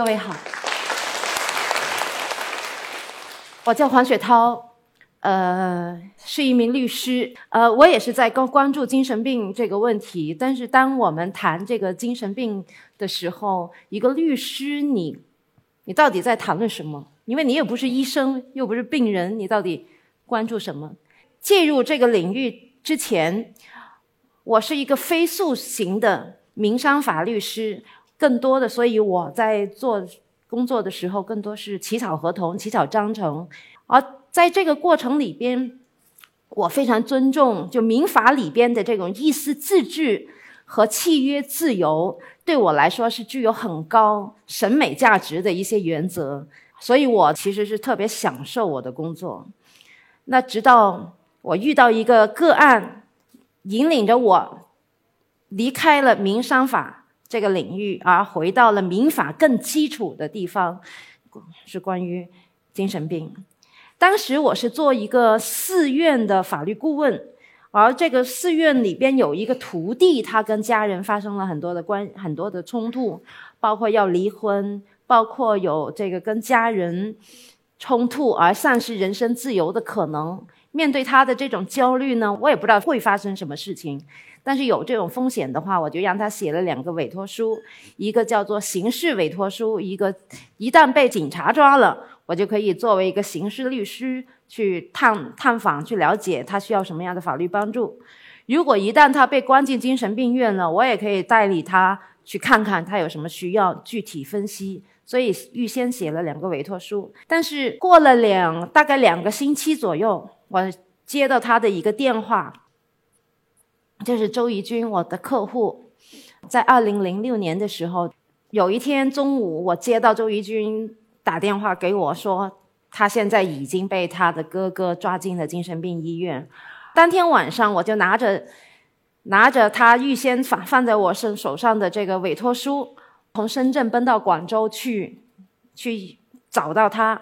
各位好，我叫黄雪涛，呃，是一名律师，呃，我也是在关关注精神病这个问题。但是，当我们谈这个精神病的时候，一个律师，你，你到底在谈论什么？因为你又不是医生，又不是病人，你到底关注什么？介入这个领域之前，我是一个非诉型的民商法律师。更多的，所以我在做工作的时候，更多是起草合同、起草章程。而在这个过程里边，我非常尊重就民法里边的这种意思自治和契约自由，对我来说是具有很高审美价值的一些原则。所以我其实是特别享受我的工作。那直到我遇到一个个案，引领着我离开了民商法。这个领域，而回到了民法更基础的地方，是关于精神病。当时我是做一个寺院的法律顾问，而这个寺院里边有一个徒弟，他跟家人发生了很多的关很多的冲突，包括要离婚，包括有这个跟家人冲突而丧失人身自由的可能。面对他的这种焦虑呢，我也不知道会发生什么事情。但是有这种风险的话，我就让他写了两个委托书，一个叫做刑事委托书，一个一旦被警察抓了，我就可以作为一个刑事律师去探探访，去了解他需要什么样的法律帮助。如果一旦他被关进精神病院了，我也可以代理他去看看他有什么需要，具体分析。所以预先写了两个委托书。但是过了两大概两个星期左右，我接到他的一个电话。就是周怡君，我的客户，在二零零六年的时候，有一天中午，我接到周怡君打电话给我说，他现在已经被他的哥哥抓进了精神病医院。当天晚上，我就拿着拿着他预先放放在我身手上的这个委托书，从深圳奔到广州去去找到他。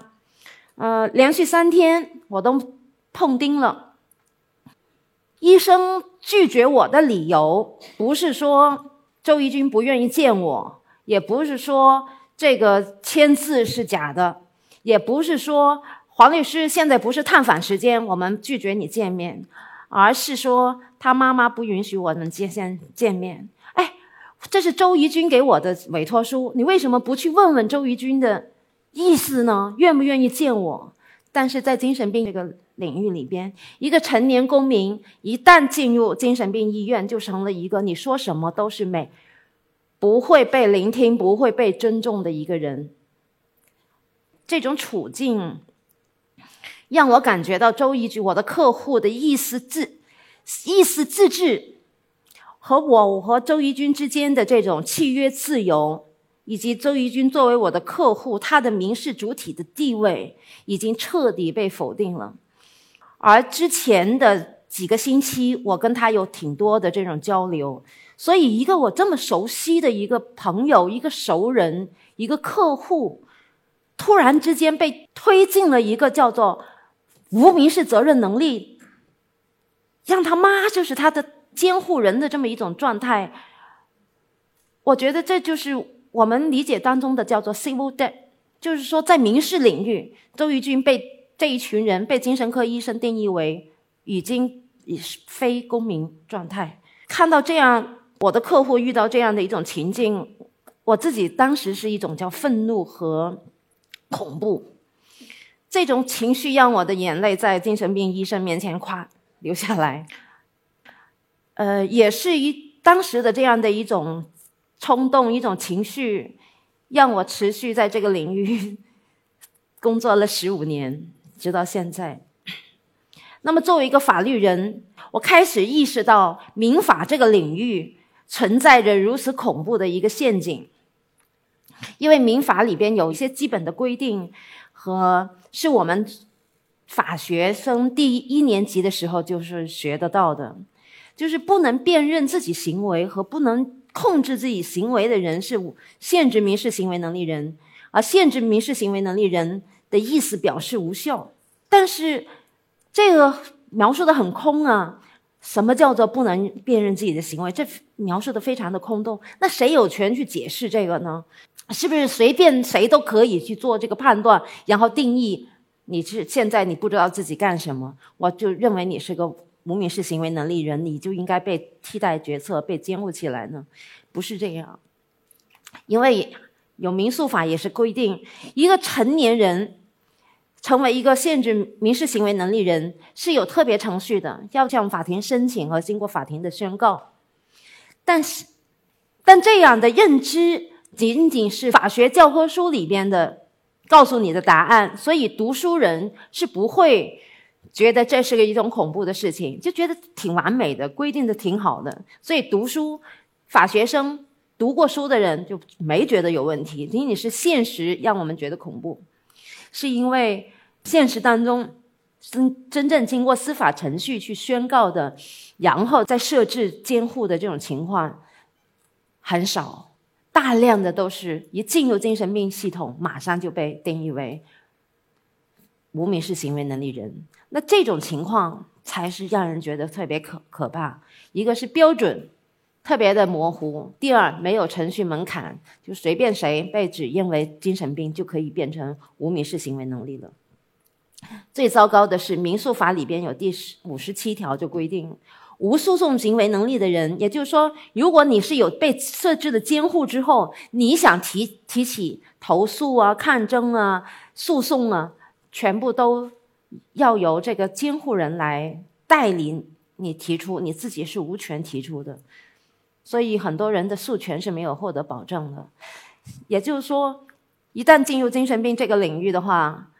呃，连续三天我都碰钉了，医生。拒绝我的理由不是说周怡君不愿意见我，也不是说这个签字是假的，也不是说黄律师现在不是探访时间，我们拒绝你见面，而是说他妈妈不允许我们见先见面。哎，这是周怡君给我的委托书，你为什么不去问问周怡君的意思呢？愿不愿意见我？但是在精神病这个。领域里边，一个成年公民一旦进入精神病医院，就成了一个你说什么都是美，不会被聆听、不会被尊重的一个人。这种处境让我感觉到周一局我的客户的意思自意思自治和我和周怡君之间的这种契约自由。以及周怡君作为我的客户，他的民事主体的地位已经彻底被否定了。而之前的几个星期，我跟他有挺多的这种交流，所以一个我这么熟悉的一个朋友、一个熟人、一个客户，突然之间被推进了一个叫做无民事责任能力，让他妈就是他的监护人的这么一种状态，我觉得这就是我们理解当中的叫做 civil debt，就是说在民事领域，周瑜君被。这一群人被精神科医生定义为已经已非公民状态。看到这样，我的客户遇到这样的一种情境，我自己当时是一种叫愤怒和恐怖。这种情绪让我的眼泪在精神病医生面前夸流下来。呃，也是一当时的这样的一种冲动、一种情绪，让我持续在这个领域工作了十五年。直到现在，那么作为一个法律人，我开始意识到民法这个领域存在着如此恐怖的一个陷阱。因为民法里边有一些基本的规定，和是我们法学生第一年级的时候就是学得到的，就是不能辨认自己行为和不能控制自己行为的人是限制民事行为能力人，而限制民事行为能力人。的意思表示无效，但是这个描述的很空啊！什么叫做不能辨认自己的行为？这描述的非常的空洞。那谁有权去解释这个呢？是不是随便谁都可以去做这个判断，然后定义你是现在你不知道自己干什么，我就认为你是个无民事行为能力人，你就应该被替代决策、被监护起来呢？不是这样，因为有民诉法也是规定，一个成年人成为一个限制民事行为能力人是有特别程序的，要向法庭申请和经过法庭的宣告。但是，但这样的认知。仅仅是法学教科书里边的告诉你的答案，所以读书人是不会觉得这是个一种恐怖的事情，就觉得挺完美的，规定的挺好的。所以读书，法学生读过书的人就没觉得有问题。仅仅是现实让我们觉得恐怖，是因为现实当中真真正经过司法程序去宣告的，然后再设置监护的这种情况很少。大量的都是一进入精神病系统，马上就被定义为无民事行为能力人。那这种情况才是让人觉得特别可可怕。一个是标准特别的模糊，第二没有程序门槛，就随便谁被指认为精神病就可以变成无民事行为能力了。最糟糕的是民诉法里边有第五十七条就规定。无诉讼行为能力的人，也就是说，如果你是有被设置的监护之后，你想提提起投诉啊、抗争啊、诉讼啊，全部都要由这个监护人来代理你提出，你自己是无权提出的。所以很多人的诉权是没有获得保证的。也就是说，一旦进入精神病这个领域的话，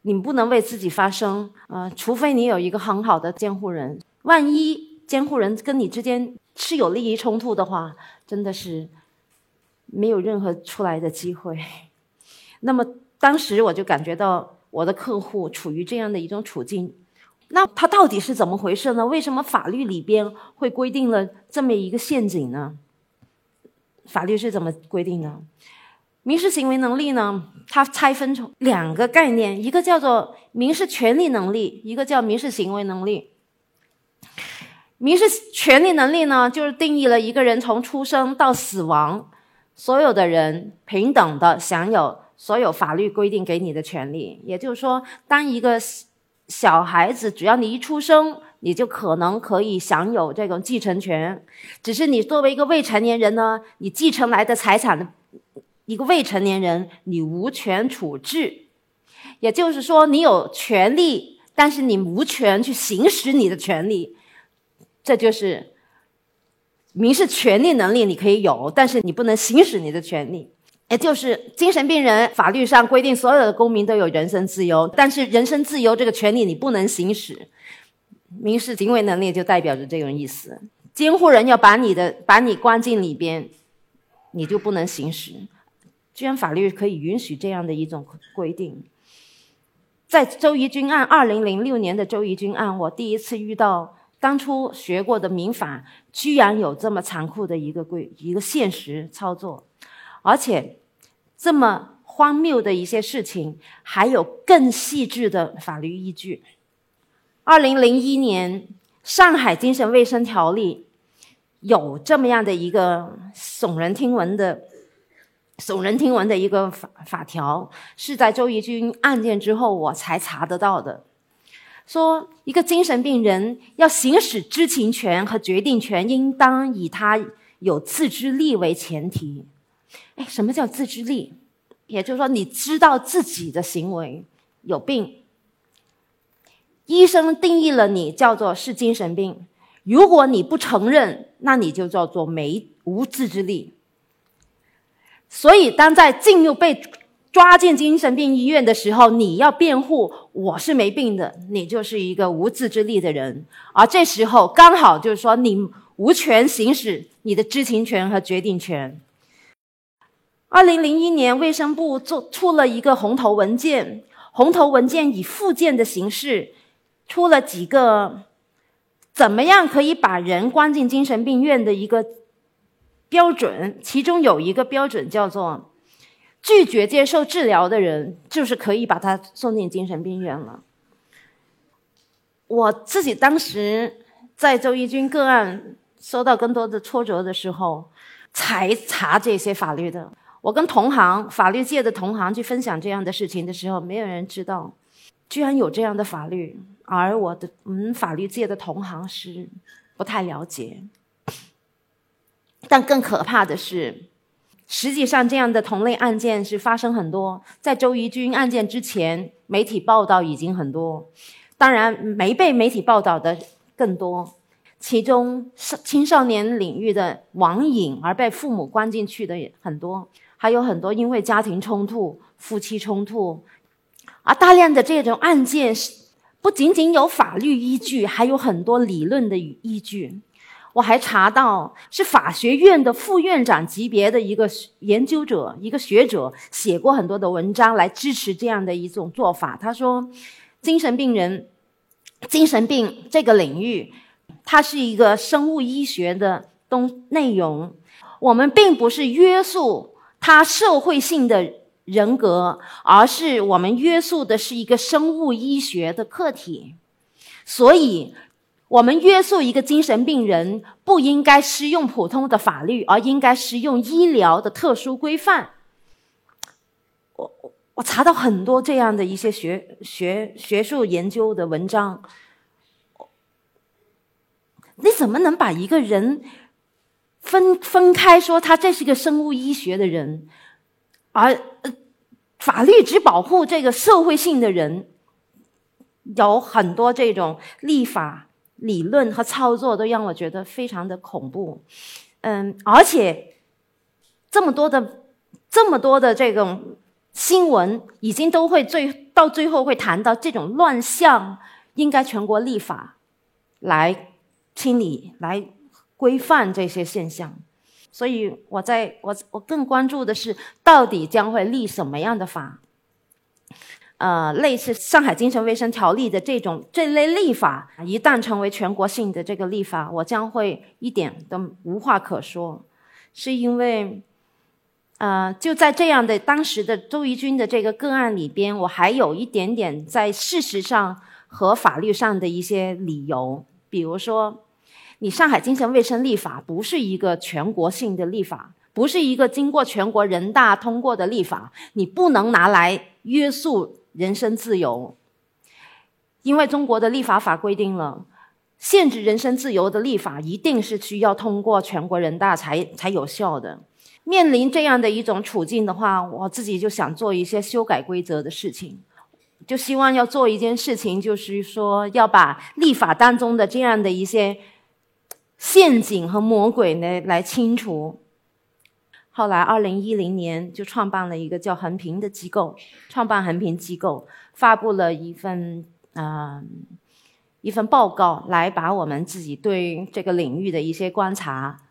你不能为自己发声，呃，除非你有一个很好的监护人。万一监护人跟你之间是有利益冲突的话，真的是没有任何出来的机会。那么当时我就感觉到我的客户处于这样的一种处境，那它到底是怎么回事呢？为什么法律里边会规定了这么一个陷阱呢？法律是怎么规定的？民事行为能力呢？它拆分成两个概念，一个叫做民事权利能力，一个叫民事行为能力。民事权利能力呢，就是定义了一个人从出生到死亡，所有的人平等的享有所有法律规定给你的权利。也就是说，当一个小孩子，只要你一出生，你就可能可以享有这种继承权。只是你作为一个未成年人呢，你继承来的财产的。一个未成年人，你无权处置，也就是说，你有权利，但是你无权去行使你的权利。这就是民事权利能力，你可以有，但是你不能行使你的权利。也就是精神病人，法律上规定所有的公民都有人身自由，但是人身自由这个权利你不能行使。民事行为能力就代表着这种意思。监护人要把你的把你关进里边，你就不能行使。居然法律可以允许这样的一种规定，在周怡君案，二零零六年的周怡君案，我第一次遇到当初学过的民法，居然有这么残酷的一个规一个现实操作，而且这么荒谬的一些事情，还有更细致的法律依据。二零零一年，上海精神卫生条例有这么样的一个耸人听闻的。耸人听闻的一个法法条，是在周怡君案件之后我才查得到的。说一个精神病人要行使知情权和决定权，应当以他有自知力为前提。哎，什么叫自知力？也就是说，你知道自己的行为有病，医生定义了你叫做是精神病。如果你不承认，那你就叫做没无自知力。所以，当在进入被抓进精神病医院的时候，你要辩护我是没病的，你就是一个无自制力的人。而这时候刚好就是说，你无权行使你的知情权和决定权。二零零一年，卫生部做出了一个红头文件，红头文件以附件的形式出了几个怎么样可以把人关进精神病院的一个。标准，其中有一个标准叫做拒绝接受治疗的人，就是可以把他送进精神病院了。我自己当时在周一军个案受到更多的挫折的时候，才查这些法律的。我跟同行、法律界的同行去分享这样的事情的时候，没有人知道，居然有这样的法律，而我的我们法律界的同行是不太了解。但更可怕的是，实际上这样的同类案件是发生很多。在周怡君案件之前，媒体报道已经很多，当然没被媒体报道的更多。其中少青少年领域的网瘾而被父母关进去的也很多，还有很多因为家庭冲突、夫妻冲突，而大量的这种案件是不仅仅有法律依据，还有很多理论的依据。我还查到，是法学院的副院长级别的一个研究者、一个学者写过很多的文章来支持这样的一种做法。他说，精神病人、精神病这个领域，它是一个生物医学的东内容。我们并不是约束他社会性的人格，而是我们约束的是一个生物医学的客体。所以。我们约束一个精神病人，不应该适用普通的法律，而应该适用医疗的特殊规范。我我我查到很多这样的一些学学学术研究的文章。你怎么能把一个人分分开说他这是个生物医学的人，而法律只保护这个社会性的人？有很多这种立法。理论和操作都让我觉得非常的恐怖，嗯，而且这么多的、这么多的这种新闻，已经都会最到最后会谈到这种乱象，应该全国立法来清理、来规范这些现象。所以，我在我我更关注的是，到底将会立什么样的法？呃，类似《上海精神卫生条例》的这种这类立法，一旦成为全国性的这个立法，我将会一点都无话可说，是因为，呃，就在这样的当时的周怡君的这个个案里边，我还有一点点在事实上和法律上的一些理由，比如说，你上海精神卫生立法不是一个全国性的立法，不是一个经过全国人大通过的立法，你不能拿来约束。人身自由，因为中国的立法法规定了，限制人身自由的立法一定是需要通过全国人大才才有效的。面临这样的一种处境的话，我自己就想做一些修改规则的事情，就希望要做一件事情，就是说要把立法当中的这样的一些陷阱和魔鬼呢来清除。后来，二零一零年就创办了一个叫横平的机构，创办横平机构，发布了一份啊一份报告，来把我们自己对这个领域的一些观察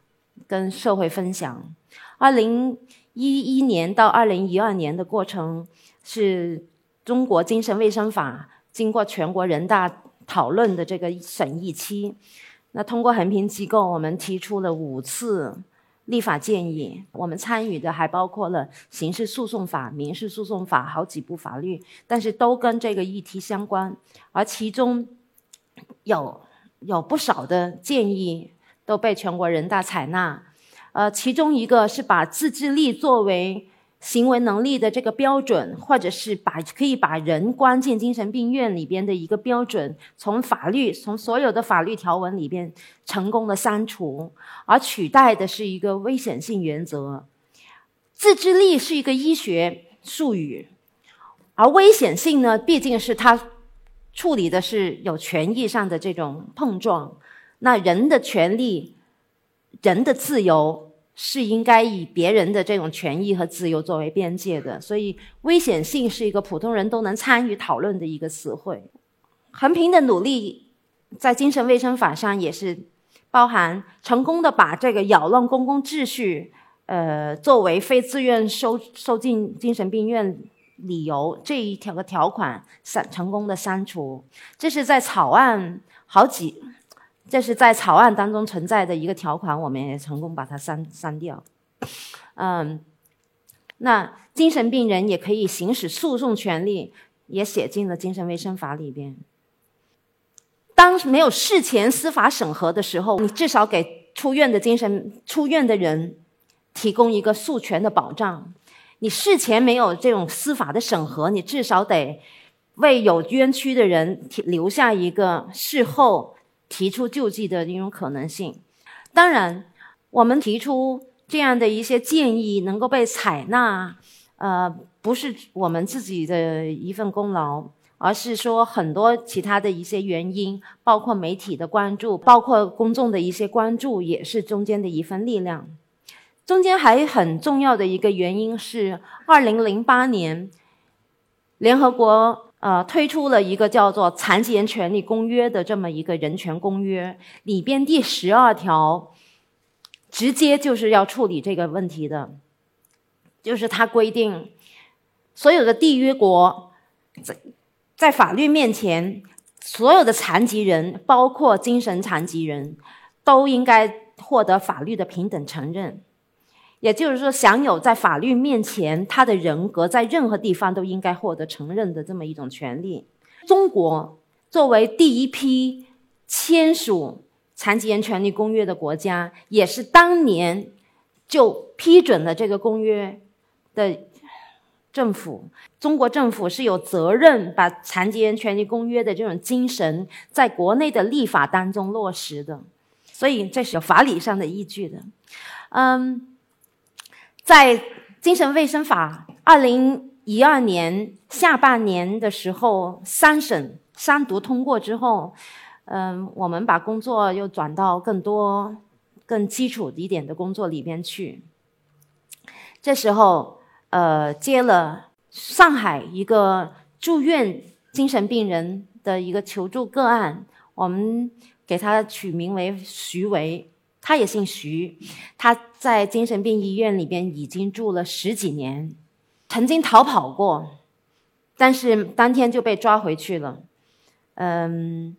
跟社会分享。二零一一年到二零一二年的过程，是中国精神卫生法经过全国人大讨论的这个审议期。那通过横平机构，我们提出了五次。立法建议，我们参与的还包括了刑事诉讼法、民事诉讼法好几部法律，但是都跟这个议题相关，而其中有有不少的建议都被全国人大采纳，呃，其中一个是把自制力作为。行为能力的这个标准，或者是把可以把人关进精神病院里边的一个标准，从法律从所有的法律条文里边成功的删除，而取代的是一个危险性原则。自制力是一个医学术语，而危险性呢，毕竟是它处理的是有权益上的这种碰撞。那人的权利，人的自由。是应该以别人的这种权益和自由作为边界的，所以危险性是一个普通人都能参与讨论的一个词汇。横平的努力在精神卫生法上也是包含成功的把这个扰乱公共秩序，呃，作为非自愿收收进精神病院理由这一条个条款删成功的删除，这是在草案好几。这是在草案当中存在的一个条款，我们也成功把它删删掉。嗯，那精神病人也可以行使诉讼权利，也写进了精神卫生法里边。当没有事前司法审核的时候，你至少给出院的精神出院的人提供一个诉权的保障。你事前没有这种司法的审核，你至少得为有冤屈的人留下一个事后提出救济的一种可能性。当然，我们提出这样的一些建议能够被采纳，呃，不是我们自己的一份功劳，而是说很多其他的一些原因，包括媒体的关注，包括公众的一些关注，也是中间的一份力量。中间还很重要的一个原因是，二零零八年，联合国呃推出了一个叫做《残疾人权利公约》的这么一个人权公约，里边第十二条，直接就是要处理这个问题的，就是它规定，所有的缔约国在在法律面前，所有的残疾人，包括精神残疾人，都应该获得法律的平等承认。也就是说，享有在法律面前他的人格在任何地方都应该获得承认的这么一种权利。中国作为第一批签署《残疾人权利公约》的国家，也是当年就批准了这个公约的政府。中国政府是有责任把《残疾人权利公约》的这种精神在国内的立法当中落实的，所以这是有法理上的依据的。嗯。在精神卫生法二零一二年下半年的时候，三审三读通过之后，嗯，我们把工作又转到更多、更基础一点的工作里边去。这时候，呃，接了上海一个住院精神病人的一个求助个案，我们给他取名为徐维。他也姓徐，他在精神病医院里边已经住了十几年，曾经逃跑过，但是当天就被抓回去了。嗯，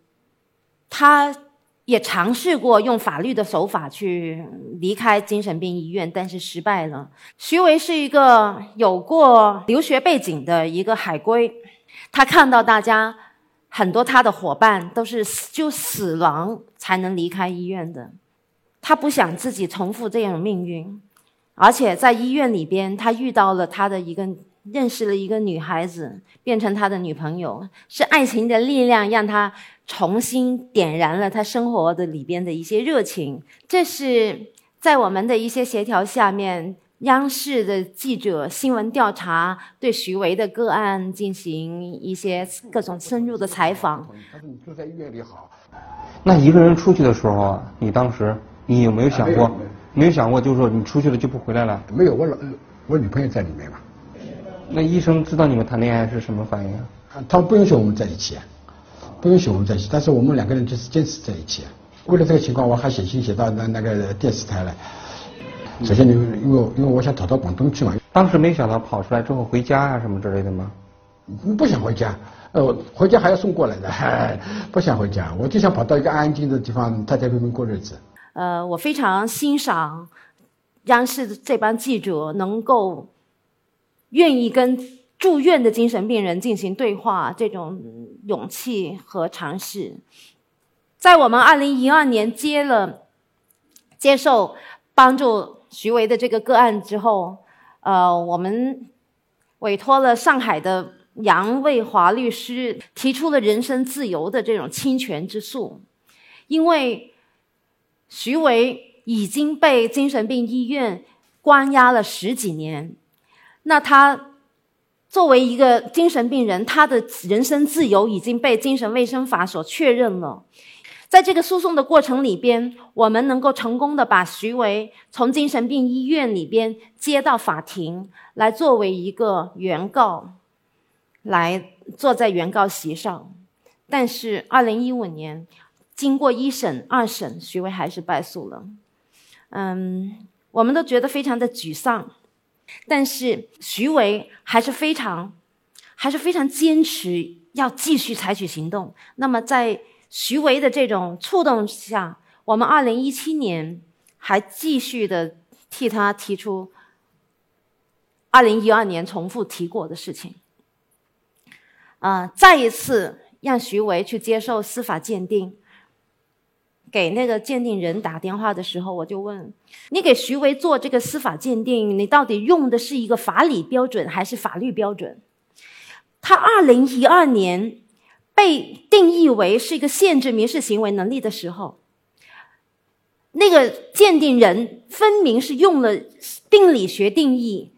他也尝试过用法律的手法去离开精神病医院，但是失败了。徐维是一个有过留学背景的一个海归，他看到大家很多他的伙伴都是就死亡才能离开医院的。他不想自己重复这种命运，而且在医院里边，他遇到了他的一个认识了一个女孩子，变成他的女朋友。是爱情的力量让他重新点燃了他生活的里边的一些热情。这是在我们的一些协调下面，央视的记者新闻调查对徐维的个案进行一些各种深入的采访。他说：“你住在医院里好。”那一个人出去的时候，你当时？你有没有想过？没有想过，就是说你出去了就不回来了？没有，我老我女朋友在里面嘛。那医生知道你们谈恋爱是什么反应？啊，他们不允许我们在一起，不允许我们在一起。但是我们两个人就是坚持在一起。为了这个情况，我还写信写到那那个电视台来。首先，因为因为因为我想逃到广东去嘛。当时没想到跑出来之后回家啊什么之类的吗？不想回家，呃，回家还要送过来的，不想回家，我就想跑到一个安静的地方，太太平平过日子。呃，我非常欣赏央视这帮记者能够愿意跟住院的精神病人进行对话，这种勇气和尝试。在我们二零一二年接了接受帮助徐维的这个个案之后，呃，我们委托了上海的杨卫华律师，提出了人身自由的这种侵权之诉，因为。徐维已经被精神病医院关押了十几年，那他作为一个精神病人，他的人身自由已经被精神卫生法所确认了。在这个诉讼的过程里边，我们能够成功的把徐维从精神病医院里边接到法庭，来作为一个原告，来坐在原告席上。但是，二零一五年。经过一审、二审，徐威还是败诉了。嗯，我们都觉得非常的沮丧，但是徐维还是非常、还是非常坚持要继续采取行动。那么，在徐维的这种触动下，我们二零一七年还继续的替他提出二零一二年重复提过的事情。啊，再一次让徐维去接受司法鉴定。给那个鉴定人打电话的时候，我就问你给徐威做这个司法鉴定，你到底用的是一个法理标准还是法律标准？他二零一二年被定义为是一个限制民事行为能力的时候，那个鉴定人分明是用了病理学定义，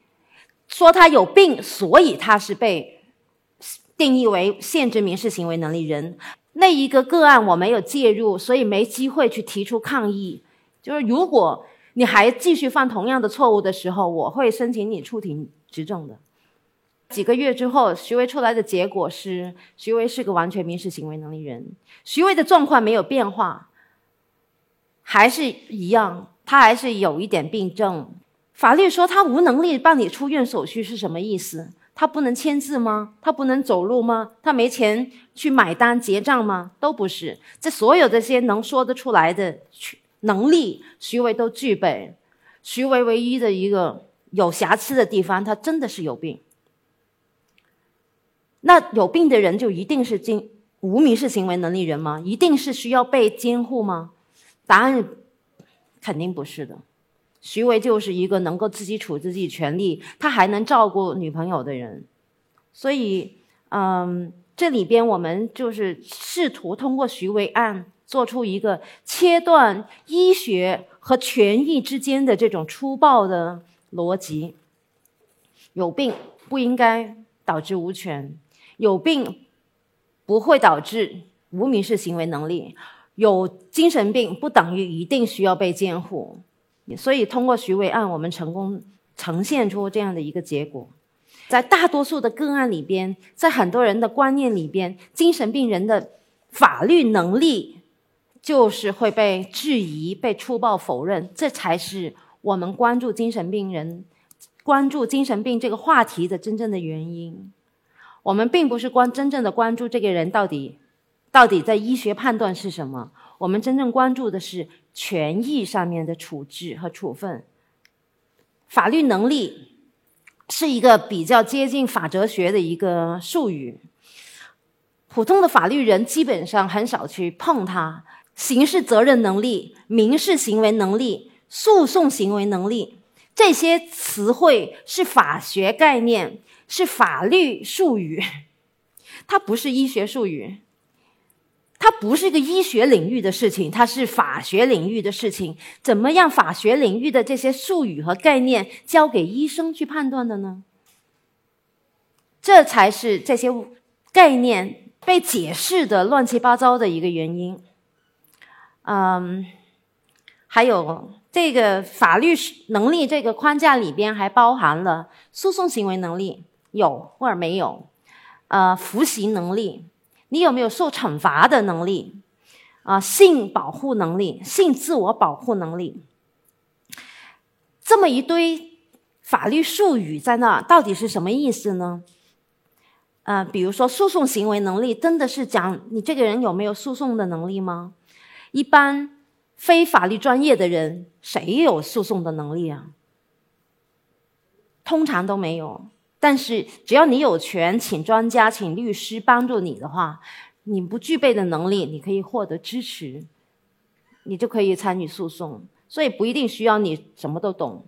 说他有病，所以他是被定义为限制民事行为能力人。那一个个案我没有介入，所以没机会去提出抗议。就是如果你还继续犯同样的错误的时候，我会申请你出庭执证的。几个月之后，徐威出来的结果是，徐威是个完全民事行为能力人。徐威的状况没有变化，还是一样，他还是有一点病症。法律说他无能力办理出院手续是什么意思？他不能签字吗？他不能走路吗？他没钱去买单结账吗？都不是。这所有这些能说得出来的能力，徐伟都具备。徐伟唯一的一个有瑕疵的地方，他真的是有病。那有病的人就一定是经无民事行为能力人吗？一定是需要被监护吗？答案肯定不是的。徐维就是一个能够自己处自己权利，他还能照顾女朋友的人。所以，嗯，这里边我们就是试图通过徐维案做出一个切断医学和权益之间的这种粗暴的逻辑。有病不应该导致无权。有病不会导致无民事行为能力，有精神病不等于一定需要被监护，所以通过徐伟案，我们成功呈现出这样的一个结果。在大多数的个案里边，在很多人的观念里边，精神病人的法律能力就是会被质疑、被粗暴否认，这才是我们关注精神病人、关注精神病这个话题的真正的原因。我们并不是关真正的关注这个人到底，到底在医学判断是什么。我们真正关注的是权益上面的处置和处分。法律能力是一个比较接近法哲学的一个术语，普通的法律人基本上很少去碰它。刑事责任能力、民事行为能力、诉讼行为能力这些词汇是法学概念。是法律术语，它不是医学术语，它不是一个医学领域的事情，它是法学领域的事情。怎么样，法学领域的这些术语和概念交给医生去判断的呢？这才是这些概念被解释的乱七八糟的一个原因。嗯，还有这个法律能力这个框架里边还包含了诉讼行为能力。有或者没有，呃，服刑能力，你有没有受惩罚的能力？啊，性保护能力，性自我保护能力，这么一堆法律术语在那，到底是什么意思呢？呃，比如说诉讼行为能力，真的是讲你这个人有没有诉讼的能力吗？一般非法律专业的人，谁有诉讼的能力啊？通常都没有。但是，只要你有权请专家、请律师帮助你的话，你不具备的能力，你可以获得支持，你就可以参与诉讼。所以不一定需要你什么都懂。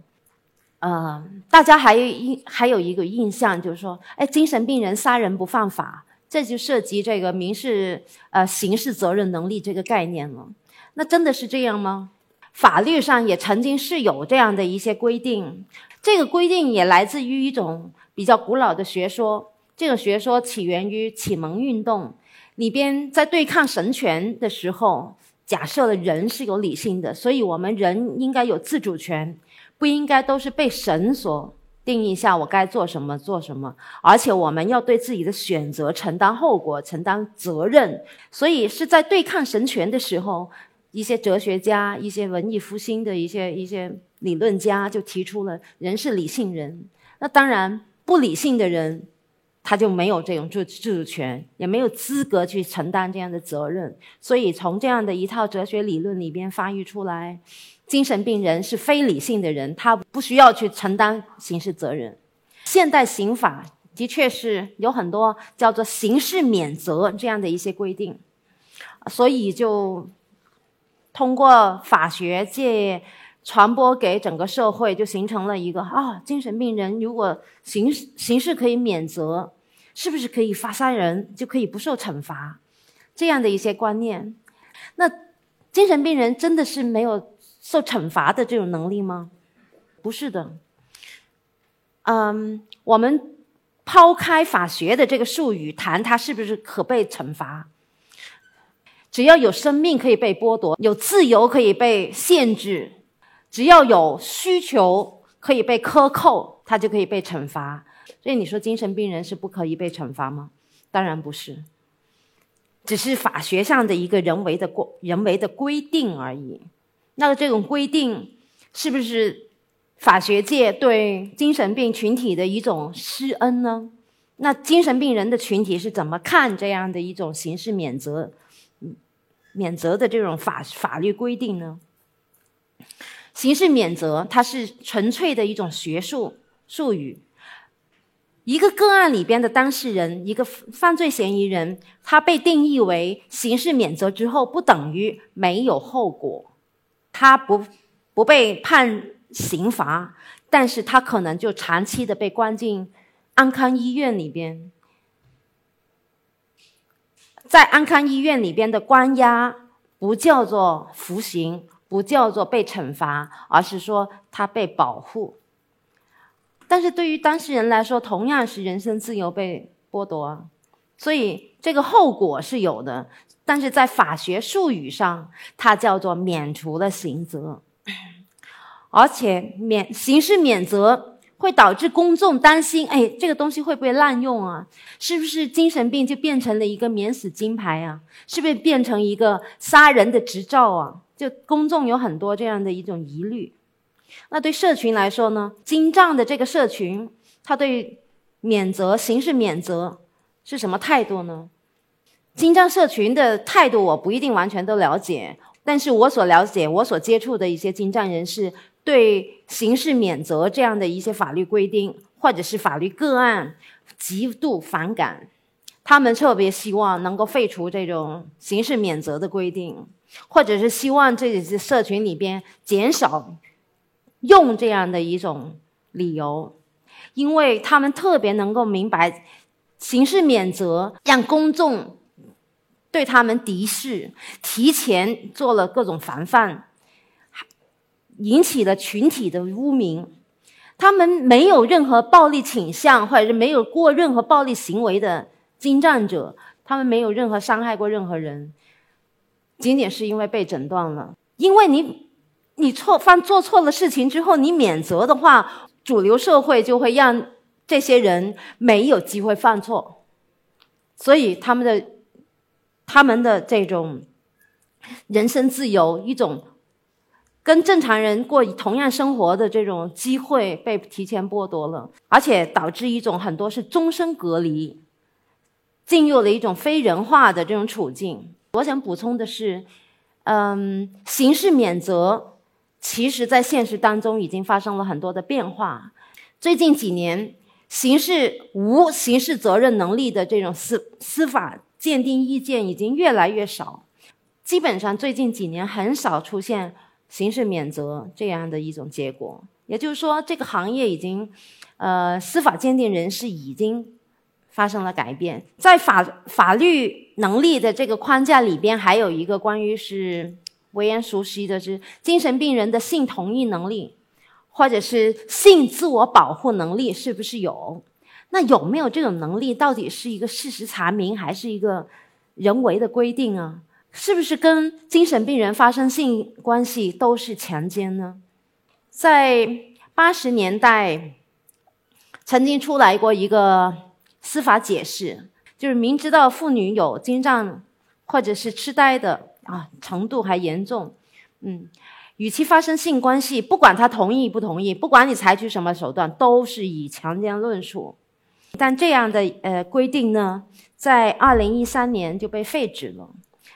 呃，大家还有一还有一个印象就是说，哎，精神病人杀人不犯法，这就涉及这个民事呃刑事责任能力这个概念了。那真的是这样吗？法律上也曾经是有这样的一些规定，这个规定也来自于一种。比较古老的学说，这个学说起源于启蒙运动里边，在对抗神权的时候，假设了人是有理性的，所以我们人应该有自主权，不应该都是被神所定义下我该做什么做什么，而且我们要对自己的选择承担后果、承担责任。所以是在对抗神权的时候，一些哲学家、一些文艺复兴的一些一些理论家就提出了人是理性人。那当然。不理性的人，他就没有这种自自主权，也没有资格去承担这样的责任。所以，从这样的一套哲学理论里边发育出来，精神病人是非理性的人，他不需要去承担刑事责任。现代刑法的确是有很多叫做刑事免责这样的一些规定，所以就通过法学界传播给整个社会，就形成了一个啊，精神病人如果刑刑事可以免责，是不是可以罚杀人就可以不受惩罚？这样的一些观念，那精神病人真的是没有受惩罚的这种能力吗？不是的。嗯，我们抛开法学的这个术语，谈他是不是可被惩罚。只要有生命可以被剥夺，有自由可以被限制，只要有需求可以被克扣，他就可以被惩罚。所以你说精神病人是不可以被惩罚吗？当然不是，只是法学上的一个人为的规人为的规定而已。那这种规定是不是？法学界对精神病群体的一种施恩呢？那精神病人的群体是怎么看这样的一种刑事免责、免责的这种法法律规定呢？刑事免责它是纯粹的一种学术术语。一个个案里边的当事人，一个犯罪嫌疑人，他被定义为刑事免责之后，不等于没有后果，他不不被判。刑罚，但是他可能就长期的被关进安康医院里边，在安康医院里边的关押不叫做服刑，不叫做被惩罚，而是说他被保护。但是对于当事人来说，同样是人身自由被剥夺，所以这个后果是有的，但是在法学术语上，它叫做免除了刑责。而且免刑事免责会导致公众担心，哎，这个东西会不会滥用啊？是不是精神病就变成了一个免死金牌啊？是不是变成一个杀人的执照啊？就公众有很多这样的一种疑虑。那对社群来说呢？金帐的这个社群，他对免责刑事免责是什么态度呢？金帐社群的态度我不一定完全都了解，但是我所了解、我所接触的一些金帐人士。对刑事免责这样的一些法律规定，或者是法律个案，极度反感。他们特别希望能够废除这种刑事免责的规定，或者是希望这些社群里边减少用这样的一种理由，因为他们特别能够明白，刑事免责让公众对他们敌视，提前做了各种防范。引起了群体的污名，他们没有任何暴力倾向，或者是没有过任何暴力行为的精战者，他们没有任何伤害过任何人，仅仅是因为被诊断了。因为你，你错犯做错了事情之后，你免责的话，主流社会就会让这些人没有机会犯错，所以他们的他们的这种人身自由一种。跟正常人过同样生活的这种机会被提前剥夺了，而且导致一种很多是终身隔离，进入了一种非人化的这种处境。我想补充的是，嗯，刑事免责其实在现实当中已经发生了很多的变化。最近几年，刑事无刑事责任能力的这种司司法鉴定意见已经越来越少，基本上最近几年很少出现。刑事免责这样的一种结果，也就是说，这个行业已经，呃，司法鉴定人士已经发生了改变。在法法律能力的这个框架里边，还有一个关于是为人熟悉的是精神病人的性同意能力，或者是性自我保护能力是不是有？那有没有这种能力，到底是一个事实查明，还是一个人为的规定啊？是不是跟精神病人发生性关系都是强奸呢？在八十年代，曾经出来过一个司法解释，就是明知道妇女有精障或者是痴呆的啊程度还严重，嗯，与其发生性关系，不管他同意不同意，不管你采取什么手段，都是以强奸论处。但这样的呃规定呢，在二零一三年就被废止了。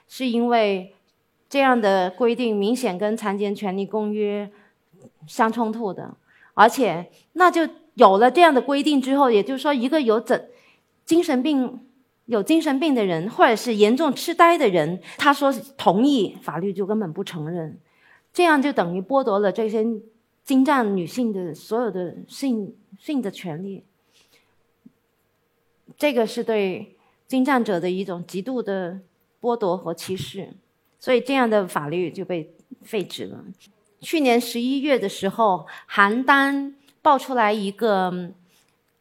是因为这样的规定明显跟《残疾人权利公约》相冲突的，而且那就有了这样的规定之后，也就是说，一个有整精神病有精神病的人，或者是严重痴呆的人，他说同意，法律就根本不承认，这样就等于剥夺了这些精障女性的所有的性性的权利。这个是对精障者的一种极度的剥夺和歧视，所以这样的法律就被废止了。去年十一月的时候，邯郸爆出来一个。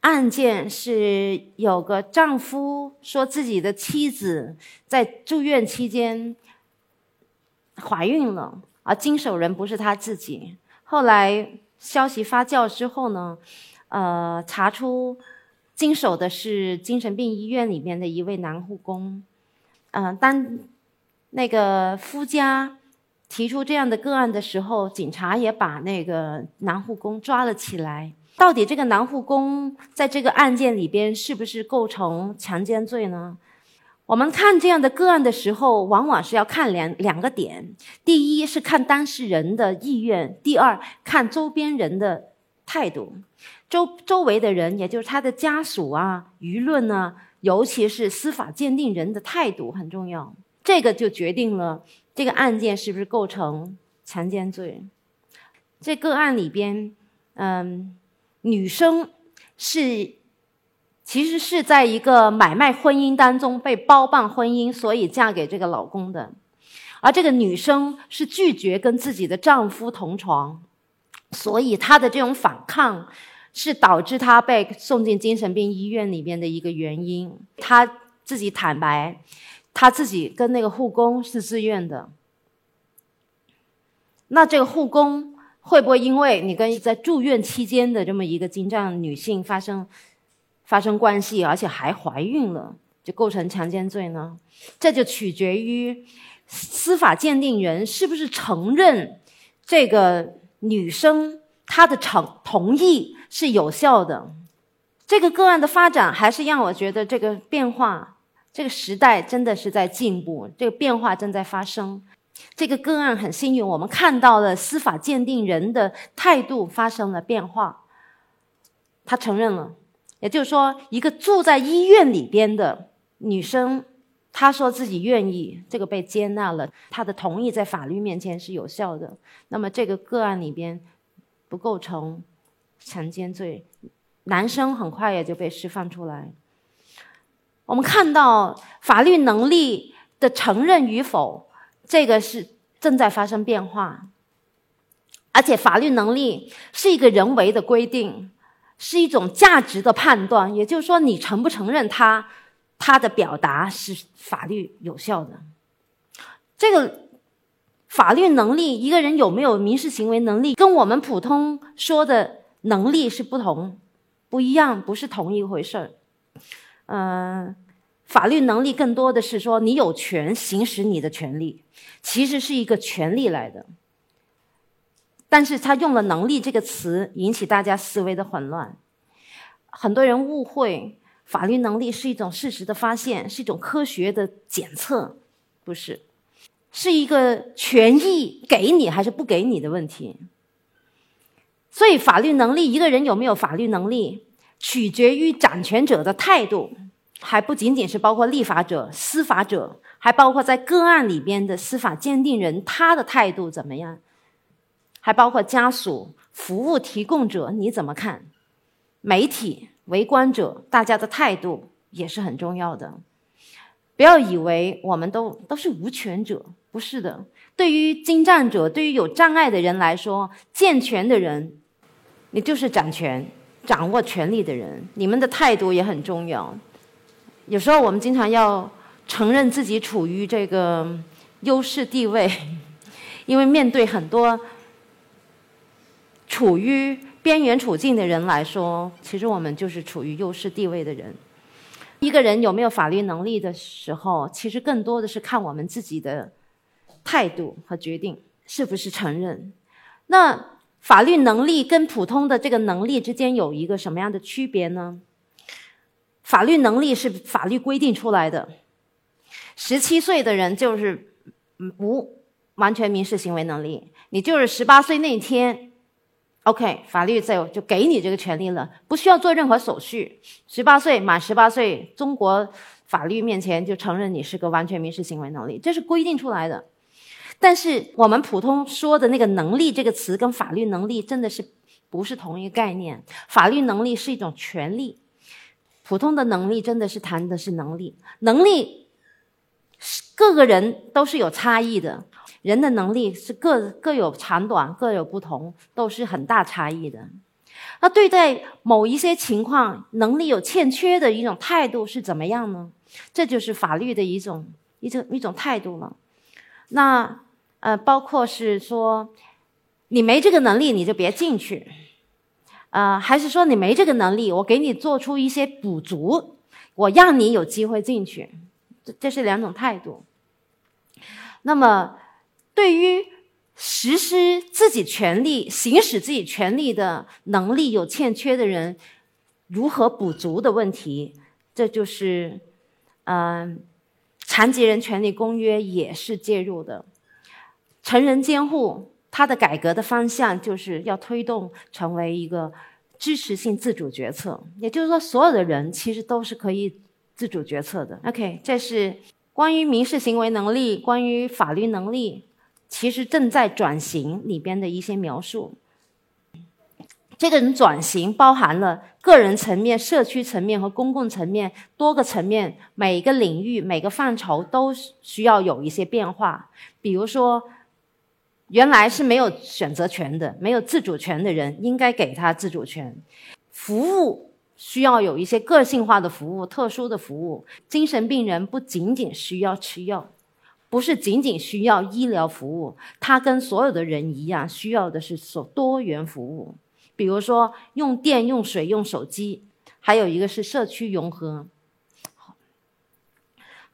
案件是有个丈夫说自己的妻子在住院期间怀孕了，而经手人不是他自己。后来消息发酵之后呢，呃，查出经手的是精神病医院里面的一位男护工。嗯，当那个夫家提出这样的个案的时候，警察也把那个男护工抓了起来。到底这个男护工在这个案件里边是不是构成强奸罪呢？我们看这样的个案的时候，往往是要看两两个点：第一是看当事人的意愿，第二看周边人的态度。周周围的人，也就是他的家属啊、舆论呢，尤其是司法鉴定人的态度很重要。这个就决定了这个案件是不是构成强奸罪。这个案里边，嗯。女生是，其实是在一个买卖婚姻当中被包办婚姻，所以嫁给这个老公的。而这个女生是拒绝跟自己的丈夫同床，所以她的这种反抗是导致她被送进精神病医院里边的一个原因。她自己坦白，她自己跟那个护工是自愿的。那这个护工。会不会因为你跟在住院期间的这么一个精障女性发生发生关系，而且还怀孕了，就构成强奸罪呢？这就取决于司法鉴定人是不是承认这个女生她的承同意是有效的。这个个案的发展还是让我觉得这个变化，这个时代真的是在进步，这个变化正在发生。这个个案很幸运，我们看到了司法鉴定人的态度发生了变化。他承认了，也就是说，一个住在医院里边的女生，她说自己愿意，这个被接纳了，她的同意在法律面前是有效的。那么这个个案里边不构成强奸罪，男生很快也就被释放出来。我们看到法律能力的承认与否。这个是正在发生变化，而且法律能力是一个人为的规定，是一种价值的判断。也就是说，你承不承认他，他的表达是法律有效的。这个法律能力，一个人有没有民事行为能力，跟我们普通说的能力是不同、不一样，不是同一回事儿。嗯。法律能力更多的是说，你有权行使你的权利，其实是一个权利来的。但是他用了“能力”这个词，引起大家思维的混乱。很多人误会法律能力是一种事实的发现，是一种科学的检测，不是，是一个权益给你还是不给你的问题。所以，法律能力，一个人有没有法律能力，取决于掌权者的态度。还不仅仅是包括立法者、司法者，还包括在个案里边的司法鉴定人，他的态度怎么样？还包括家属、服务提供者，你怎么看？媒体、围观者，大家的态度也是很重要的。不要以为我们都都是无权者，不是的。对于精障者，对于有障碍的人来说，健全的人，你就是掌权、掌握权力的人，你们的态度也很重要。有时候我们经常要承认自己处于这个优势地位，因为面对很多处于边缘处境的人来说，其实我们就是处于优势地位的人。一个人有没有法律能力的时候，其实更多的是看我们自己的态度和决定是不是承认。那法律能力跟普通的这个能力之间有一个什么样的区别呢？法律能力是法律规定出来的，十七岁的人就是无完全民事行为能力，你就是十八岁那天，OK，法律在就给你这个权利了，不需要做任何手续。十八岁满十八岁，中国法律面前就承认你是个完全民事行为能力，这是规定出来的。但是我们普通说的那个“能力”这个词，跟法律能力真的是不是同一个概念。法律能力是一种权利，普通的能力真的是谈的是能力。能力是，各个人都是有差异的，人的能力是各各有长短，各有不同，都是很大差异的。那对待某一些情况能力有欠缺的一种态度是怎么样呢？这就是法律的一种一种一种态度了。那。呃，包括是说，你没这个能力，你就别进去，呃，还是说你没这个能力，我给你做出一些补足，我让你有机会进去，这这是两种态度。那么，对于实施自己权利、行使自己权利的能力有欠缺的人，如何补足的问题，这就是，嗯，残疾人权利公约也是介入的。成人监护，它的改革的方向就是要推动成为一个支持性自主决策，也就是说，所有的人其实都是可以自主决策的。OK，这是关于民事行为能力、关于法律能力，其实正在转型里边的一些描述。这个人转型包含了个人层面、社区层面和公共层面多个层面，每个领域、每个范畴都需要有一些变化，比如说。原来是没有选择权的、没有自主权的人，应该给他自主权。服务需要有一些个性化的服务、特殊的服务。精神病人不仅仅需要吃药，不是仅仅需要医疗服务，他跟所有的人一样，需要的是所多元服务。比如说用电、用水、用手机，还有一个是社区融合。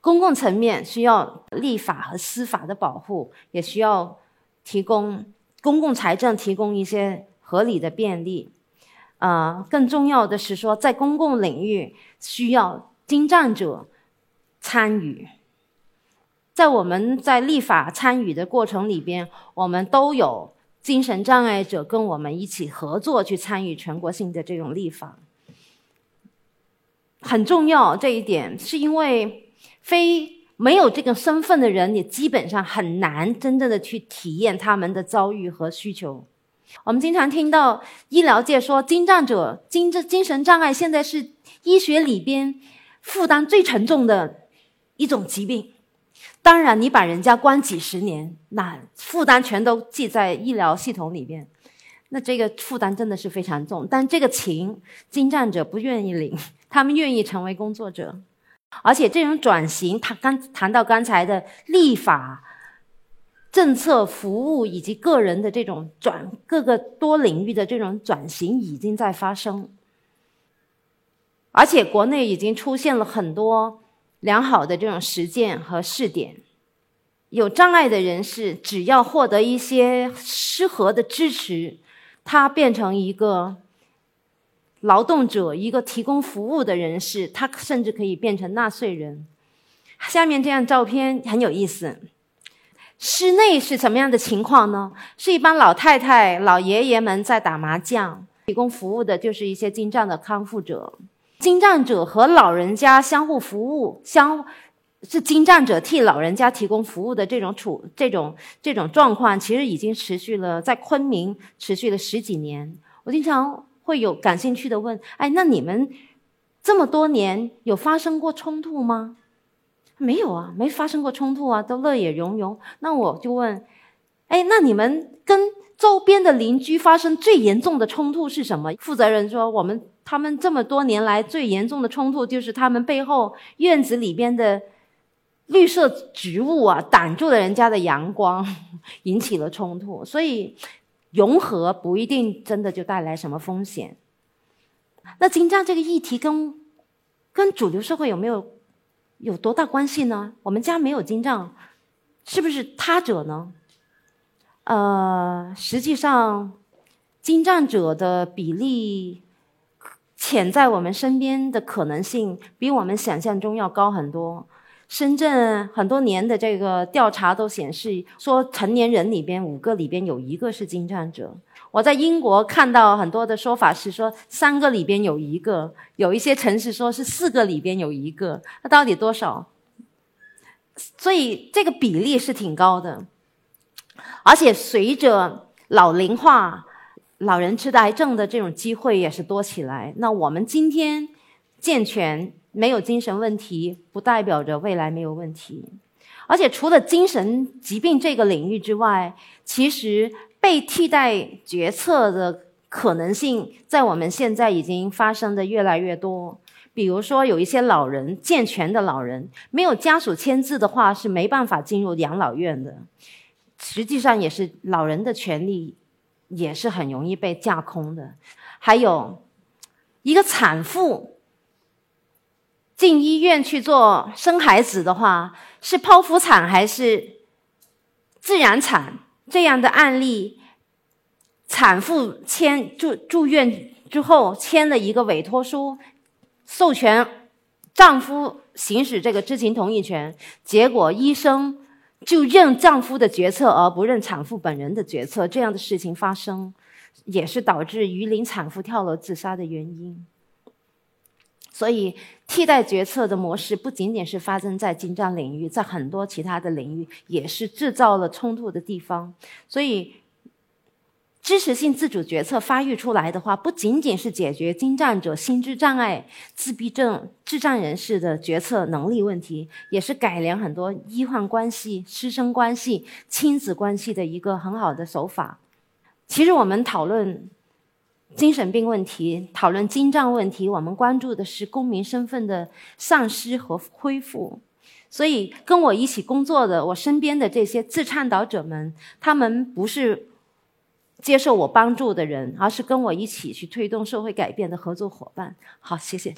公共层面需要立法和司法的保护，也需要。提供公共财政，提供一些合理的便利，啊，更重要的是说，在公共领域需要精障者参与。在我们在立法参与的过程里边，我们都有精神障碍者跟我们一起合作去参与全国性的这种立法，很重要这一点，是因为非。没有这个身份的人，你基本上很难真正的去体验他们的遭遇和需求。我们经常听到医疗界说，精障者、精精精神障碍现在是医学里边负担最沉重的一种疾病。当然，你把人家关几十年，那负担全都记在医疗系统里边，那这个负担真的是非常重。但这个情，精障者不愿意领，他们愿意成为工作者。而且这种转型，他刚谈到刚才的立法、政策、服务以及个人的这种转各个多领域的这种转型已经在发生，而且国内已经出现了很多良好的这种实践和试点。有障碍的人士只要获得一些适合的支持，他变成一个。劳动者，一个提供服务的人士，他甚至可以变成纳税人。下面这张照片很有意思。室内是什么样的情况呢？是一帮老太太、老爷爷们在打麻将。提供服务的就是一些精障的康复者。精障者和老人家相互服务，相是精障者替老人家提供服务的这种处这种这种状况，其实已经持续了在昆明持续了十几年。我经常。会有感兴趣的问：哎，那你们这么多年有发生过冲突吗？没有啊，没发生过冲突啊，都乐也融融。那我就问：哎，那你们跟周边的邻居发生最严重的冲突是什么？负责人说：我们他们这么多年来最严重的冲突就是他们背后院子里边的绿色植物啊挡住了人家的阳光，引起了冲突。所以。融合不一定真的就带来什么风险。那金障这个议题跟跟主流社会有没有有多大关系呢？我们家没有金障，是不是他者呢？呃，实际上，金障者的比例潜在我们身边的可能性比我们想象中要高很多。深圳很多年的这个调查都显示，说成年人里边五个里边有一个是精障者。我在英国看到很多的说法是说三个里边有一个，有一些城市说是四个里边有一个，那到底多少？所以这个比例是挺高的，而且随着老龄化，老人痴呆症的这种机会也是多起来。那我们今天健全。没有精神问题，不代表着未来没有问题。而且除了精神疾病这个领域之外，其实被替代决策的可能性，在我们现在已经发生的越来越多。比如说，有一些老人，健全的老人，没有家属签字的话，是没办法进入养老院的。实际上，也是老人的权利，也是很容易被架空的。还有一个产妇。进医院去做生孩子的话，是剖腹产还是自然产？这样的案例，产妇签住住院之后签了一个委托书，授权丈夫行使这个知情同意权，结果医生就认丈夫的决策而不认产妇本人的决策，这样的事情发生，也是导致榆林产妇跳楼自杀的原因。所以，替代决策的模式不仅仅是发生在精障领域，在很多其他的领域也是制造了冲突的地方。所以，支持性自主决策发育出来的话，不仅仅是解决精障者心智障碍、自闭症、智障人士的决策能力问题，也是改良很多医患关系、师生关系、亲子关系的一个很好的手法。其实，我们讨论。精神病问题，讨论精障问题，我们关注的是公民身份的丧失和恢复。所以，跟我一起工作的，我身边的这些自倡导者们，他们不是接受我帮助的人，而是跟我一起去推动社会改变的合作伙伴。好，谢谢。